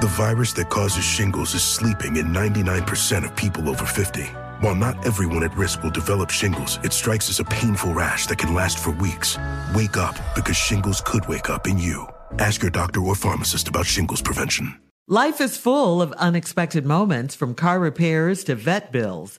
The virus that causes shingles is sleeping in 99% of people over 50. While not everyone at risk will develop shingles, it strikes as a painful rash that can last for weeks. Wake up because shingles could wake up in you. Ask your doctor or pharmacist about shingles prevention. Life is full of unexpected moments from car repairs to vet bills.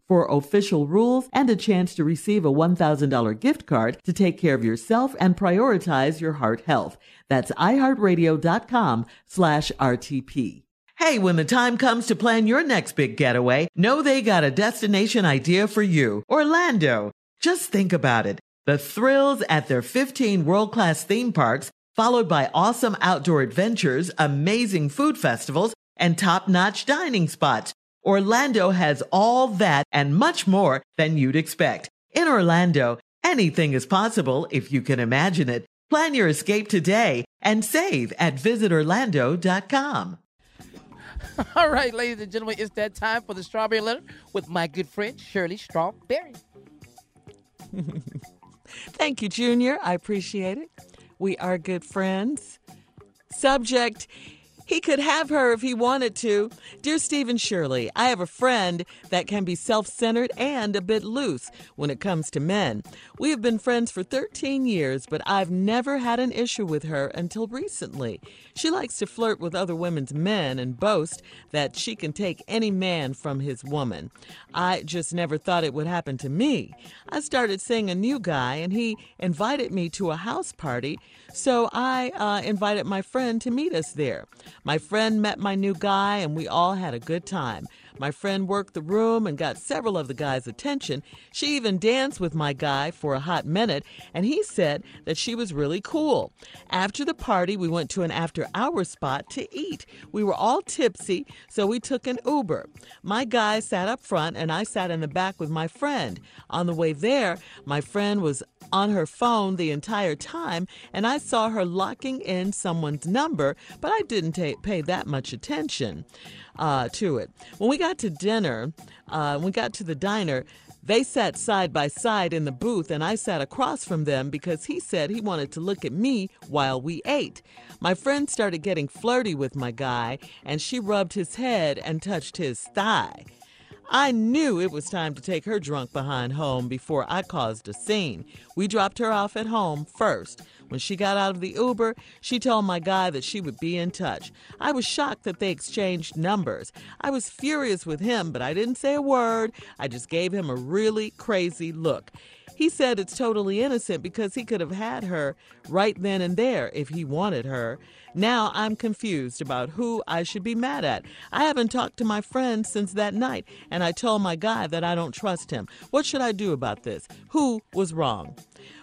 for official rules and a chance to receive a $1,000 gift card to take care of yourself and prioritize your heart health. That's iheartradio.com slash RTP. Hey, when the time comes to plan your next big getaway, know they got a destination idea for you. Orlando. Just think about it. The thrills at their 15 world-class theme parks, followed by awesome outdoor adventures, amazing food festivals, and top-notch dining spots. Orlando has all that and much more than you'd expect. In Orlando, anything is possible if you can imagine it. Plan your escape today and save at visitorlando.com. All right, ladies and gentlemen, it's that time for the strawberry letter with my good friend Shirley Strawberry. Thank you, Junior. I appreciate it. We are good friends. Subject he could have her if he wanted to. Dear Steve and Shirley, I have a friend that can be self centered and a bit loose when it comes to men. We have been friends for 13 years, but I've never had an issue with her until recently. She likes to flirt with other women's men and boast that she can take any man from his woman. I just never thought it would happen to me. I started seeing a new guy, and he invited me to a house party, so I uh, invited my friend to meet us there. My friend met my new guy, and we all had a good time. My friend worked the room and got several of the guys' attention. She even danced with my guy for a hot minute, and he said that she was really cool. After the party, we went to an after hour spot to eat. We were all tipsy, so we took an Uber. My guy sat up front, and I sat in the back with my friend. On the way there, my friend was on her phone the entire time, and I saw her locking in someone's number, but I didn't pay that much attention uh, to it. When we got to dinner, uh, we got to the diner, they sat side by side in the booth, and I sat across from them because he said he wanted to look at me while we ate. My friend started getting flirty with my guy, and she rubbed his head and touched his thigh. I knew it was time to take her drunk behind home before I caused a scene. We dropped her off at home first. When she got out of the Uber, she told my guy that she would be in touch. I was shocked that they exchanged numbers. I was furious with him, but I didn't say a word. I just gave him a really crazy look. He said it's totally innocent because he could have had her right then and there if he wanted her. Now I'm confused about who I should be mad at. I haven't talked to my friend since that night, and I told my guy that I don't trust him. What should I do about this? Who was wrong?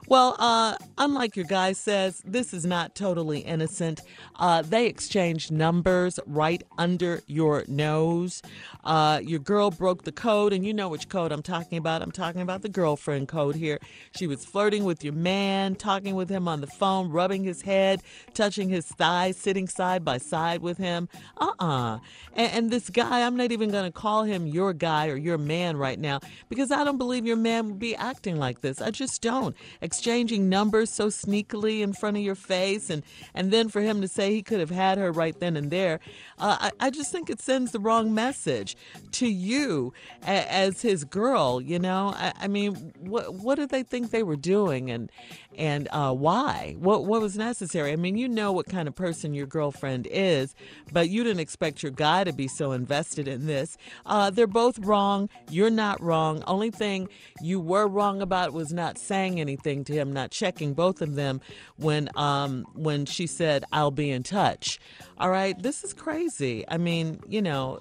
Well, uh, unlike your guy says, this is not totally innocent. Uh, they exchanged numbers right under your nose. Uh, your girl broke the code, and you know which code I'm talking about. I'm talking about the girlfriend code here. She was flirting with your man, talking with him on the phone, rubbing his head, touching his thighs, sitting side by side with him. Uh uh And, and this guy, I'm not even going to call him your guy or your man right now because I don't believe your man would be acting like this. I just don't exchanging numbers so sneakily in front of your face, and and then for him to say he could have had her right then and there, uh, I, I just think it sends the wrong message to you a, as his girl. You know, I, I mean, what what did they think they were doing, and and uh, why? What what was necessary? I mean, you know what kind of person your girlfriend is, but you didn't expect your guy to be so invested in this. Uh, they're both wrong. You're not wrong. Only thing you were wrong about was not saying anything to him, not checking both of them when um when she said, "I'll be in touch." All right, this is crazy. I mean, you know,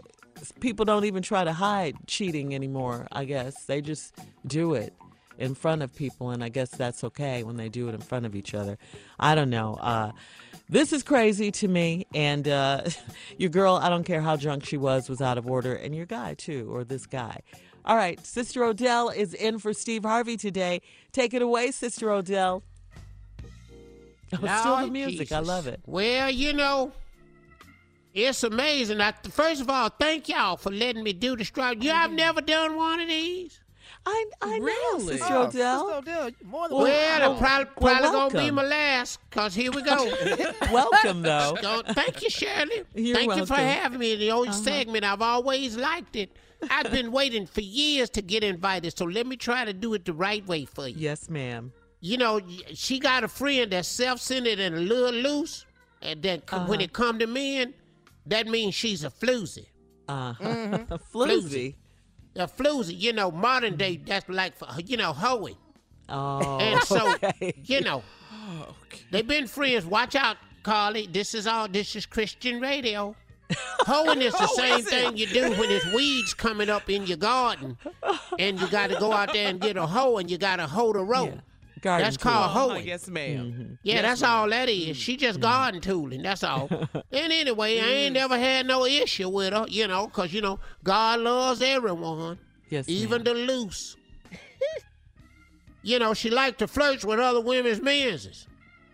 people don't even try to hide cheating anymore. I guess they just do it in front of people, and I guess that's okay when they do it in front of each other. I don't know. Uh, this is crazy to me, and uh, your girl, I don't care how drunk she was, was out of order, and your guy too, or this guy. All right, Sister Odell is in for Steve Harvey today. Take it away, Sister Odell. Oh, still the Lord music. I love it. Well, you know, it's amazing. I, first of all, thank y'all for letting me do the strike. You, I've never done one of these. I, I know, Really? Sister Oh, Odell. Sister Odell, you more than Well, Well, well, it's probably, well, probably gonna be my last, cause here we go. Welcome, though. Go- thank you, Shirley. You're thank you for having me in the old segment. I've always liked it. I've been waiting for years to get invited, so let me try to do it the right way for you. Yes, ma'am. you know, she got a friend that's self-centered and a little loose, and then c- when it come to men, that means she's a floozy. Uh, Mm-hmm. floozy. A floozy, you know, modern day, mm. that's like, for, you know, hoeing. Oh, And so, okay. you know, oh, they've been friends. Watch out, Carly. This is all, this is Christian radio. Hoeing is the oh, same thing you do when there's weeds coming up in your garden, and you got to go out there and get a hoe, and you got to hoe the row. Yeah. Garden That's tool. called Oh, hoeing. yes, madam Yeah, that's all that is. She Mm. just garden tooling. That's all. and anyway, I ain't never had no issue with her, you know, because, you know God loves everyone, Yes, even ma'am. the loose. you know, she liked to flirt with other women's menses.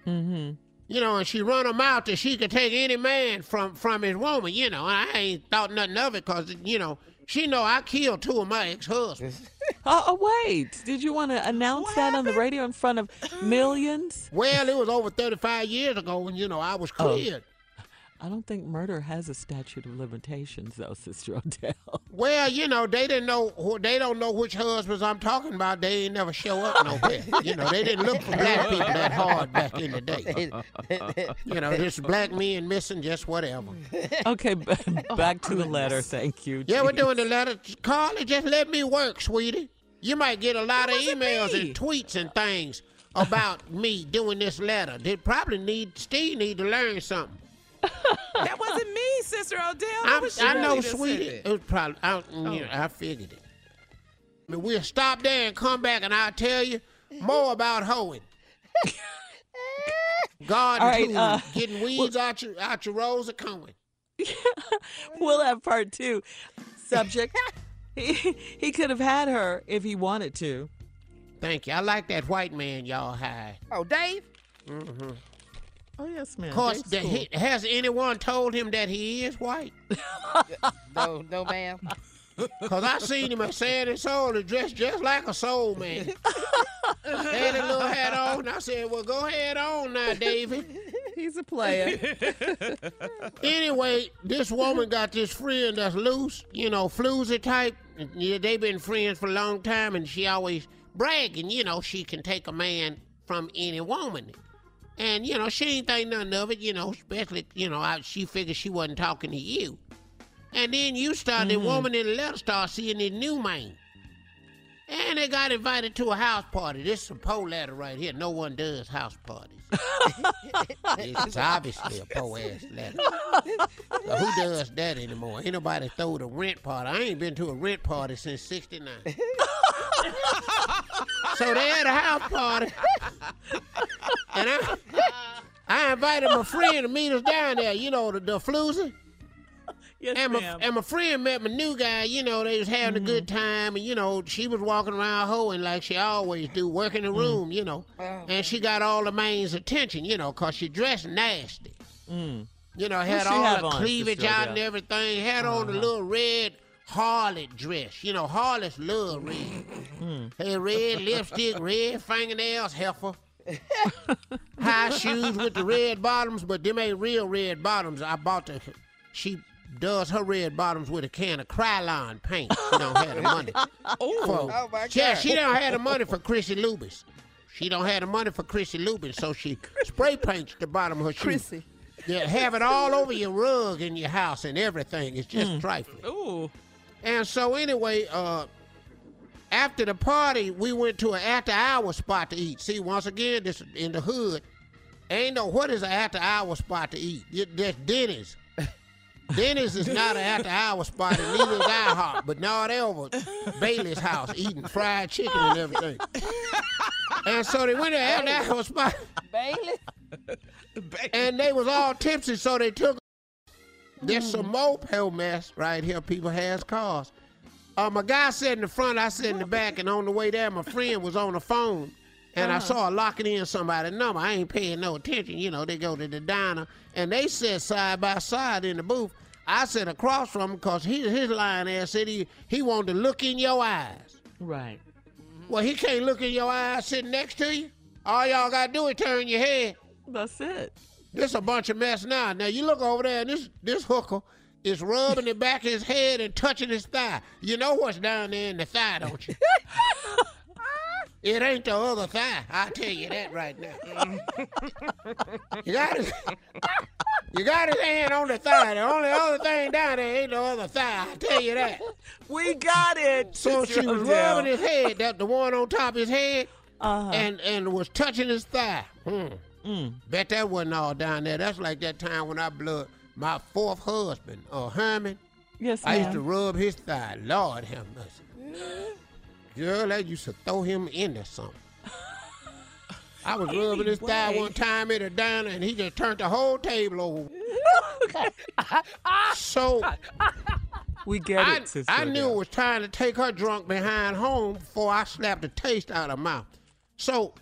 Mm-hmm. You know, and she run them out that she could take any man from from his woman. You know, and I ain't thought nothing of it because you know she know I killed two of my ex husbands. Oh, oh, wait. Did you want to announce that on the radio in front of millions? well, it was over thirty five years ago when you know I was Oh. cleared. I don't think murder has a statute of limitations, though, Sister Odell. Well, you know, they didn't know. They don't know which husbands I'm talking about. They ain't never show up nowhere. you know, they didn't look for black people that hard back in the day. You know, just black men missing just whatever. Okay, b- back to the letter. Thank you. Yeah, we're doing the letter. Carly, just let me work, sweetie. You might get a lot of emails me. and tweets and things about me doing this letter. They probably need Steve need to learn something. That wasn't me, Sister Odell. I'm, was I know, Shirley that said sweetie. it. It was probably. I, you know, I figured it. But we'll stop there and come back, and I'll tell you more about hoeing. Garden All right, tools, uh, getting weeds out your out your rows of corn. We'll have part two. Subject. He, he could have had her if he wanted to. Thank you. I like that white man y'all had. Oh, Dave? Mm-hmm. Oh, yes, ma'am. Of course, the, cool. he, has anyone told him that he is white? No, no, ma'am. Cause I seen him at Sandy Soul dressed just like a soul man. Had a little hat on. I said, "Well, go ahead on now, David." He's a player. Anyway, this woman got this friend that's loose, you know, floozy type. Yeah, they been friends for a long time, and she always bragging, you know, she can take a man from any woman. And, you know, she ain't think nothing of it, you know, especially, you know, I, she figured she wasn't talking to you. And then you start, the mm. woman in the letter start seeing this new man. And they got invited to a house party. This is a poor letter right here. No one does house parties. it's obviously a poor ass letter. So who does that anymore? Ain't nobody throw the rent party. I ain't been to a rent party since '69. so they had a house party, and I, I invited my friend to meet us down there. You know, the, the floozy. Yes, And my, and my friend met my new guy, you know, they was having a mm-hmm. good time, and, you know, she was walking around hoeing like she always do, working the mm-hmm. room, you know. and she got all the man's attention, you know, cause she dressed nasty. Mm. You know, had all the on, cleavage Sister out and everything, had on the uh-huh. little red harlot dress. You know, harlots love red. Mm. Had red lipstick, red fingernails, heifer. High shoes with the red bottoms, but them ain't real red bottoms. I bought the. She does her red bottoms with a can of Krylon paint. She don't have the money. for, Oh, my God. yeah, she don't have the money for Chrissy Lubis. She don't have the money for Chrissy Lubis, so she spray paints the bottom of her shoe. Chrissy. Yeah, have it all over your rug in your house and everything. It's just trifling. Ooh. And so anyway, uh, after the party, we went to an after-hour spot to eat. See, once again, this in the hood, ain't no what is an after-hour spot to eat. That's Denny's. Denny's is not an after-hour spot, and neither is IHOP. But now they over Bailey's house eating fried chicken and everything. And so they went to an after-hour spot, Bailey. and they was all tipsy, so they took. There's some moped mess right here. People has cars. Uh, my guy sat in the front, I sat in the back, and on the way there, my friend was on the phone, and I saw her locking in somebody's number. I ain't paying no attention. You know, they go to the diner, and they sat side by side in the booth. I sat across from him because he, his line ass said he, he wanted to look in your eyes. Right. Well, he can't look in your eyes sitting next to you. All y'all got to do is turn your head. That's it. This a bunch of mess now. Now you look over there, and this this hooker is rubbing the back of his head and touching his thigh. You know what's down there in the thigh, don't you? it ain't the other thigh. I'll tell you that right now. you got his, you got his hand on the thigh. The only other thing down there ain't the other thigh. I'll tell you that. We got it. So she was rubbing his head, that the one on top of his head, Uh-huh. and and was touching his thigh. Hmm. Mm. Bet that wasn't all down there. That's like that time when I blew my fourth husband, uh, Herman. Yes, sir. I used to rub his thigh. Lord have mercy. Girl, I used to throw him into something. I was rubbing his thigh one time at a diner, and he just turned the whole table over. so We get I, it, Sister I knew it was time to take her drunk behind home before I slapped the taste out of her mouth. So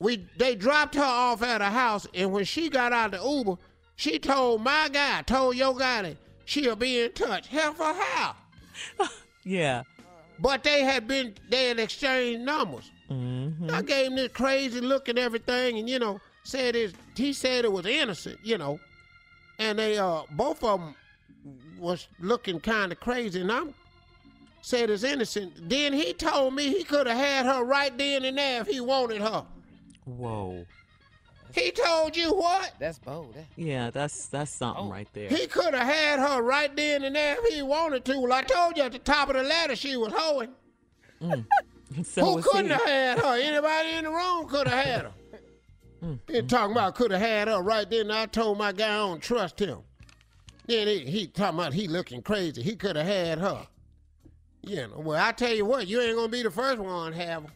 we they dropped her off at her house, and when she got out the Uber, she told my guy, told your guy that she'll be in touch. Hell for how? Yeah. But they had been they had exchanged numbers. Mm-hmm. I gave him this crazy look and everything, and you know, said it. He said it was innocent, you know, and they uh both of them was looking kind of crazy, and I'm said it's innocent. Then he told me he could have had her right then and there if he wanted her. Whoa. He told you what? That's bold. That- Yeah, that's that's something Oh. right there. He could have had her right then and there if he wanted to. Well, I told you at the top of the ladder she was hoeing. Mm. so Who couldn't he. have had her? Anybody in the room could have had her. Mm. He mm. talking about could have had her right then. I told my guy I don't trust him. Then he, he talking about he looking crazy. He could have had her. You know, well, I tell you what, you ain't gonna be the first one to have her.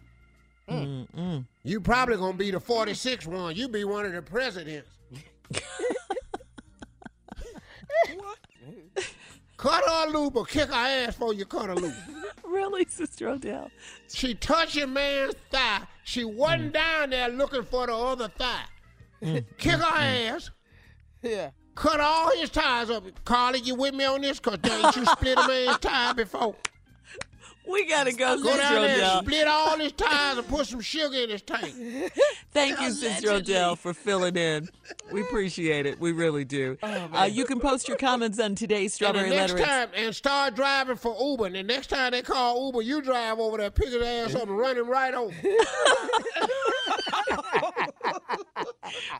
Mm-mm. You probably gonna be the 46th one. You be one of the presidents. cut her loose or kick her ass for you cut her loose. Really, Sister Odell? She touched a man's thigh. She wasn't Mm. down there looking for the other thigh. Mm, kick mm, her mm. ass. Yeah. Cut all his tires up. Carly, you with me on this? Cause ain't you split a man's tire before? We gotta go, Go Sister down there and split all his tires and put some sugar in his tank. Thank you, Sister Odell, for filling in. We appreciate it. We really do. uh, you can post your comments on today's And the Strawberry next Letter. time, and start driving for Uber. And the next time they call Uber, you drive over there, pick his ass up, and run him right over.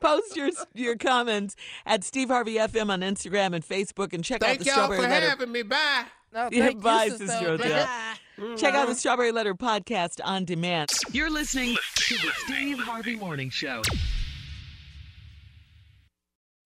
Post your your comments at Steve Harvey FM on Instagram and Facebook, and check out the video. Thank y'all Strawberry for Letter. having me. Bye. No, thank bye, you, Sister Sister Odell. Odell. Bye. Check out the mm-hmm. Strawberry Letter podcast on demand. You're listening to the Steve Harvey Morning Show.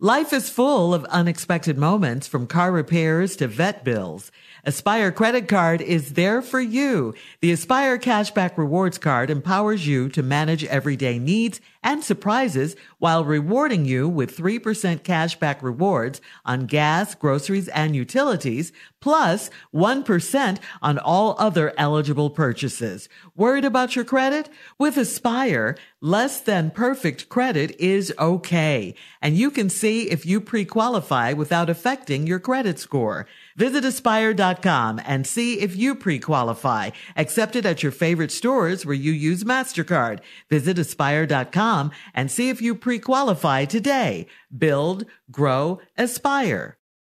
Life is full of unexpected moments from car repairs to vet bills. Aspire credit card is there for you. The Aspire cashback rewards card empowers you to manage everyday needs and surprises while rewarding you with 3% cashback rewards on gas, groceries, and utilities, plus 1% on all other eligible purchases. Worried about your credit? With Aspire, less than perfect credit is okay. And you can see if you pre-qualify without affecting your credit score. Visit aspire.com and see if you pre-qualify. Accepted at your favorite stores where you use MasterCard. Visit aspire.com and see if you pre-qualify today. Build, grow, aspire.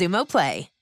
Xumo Play.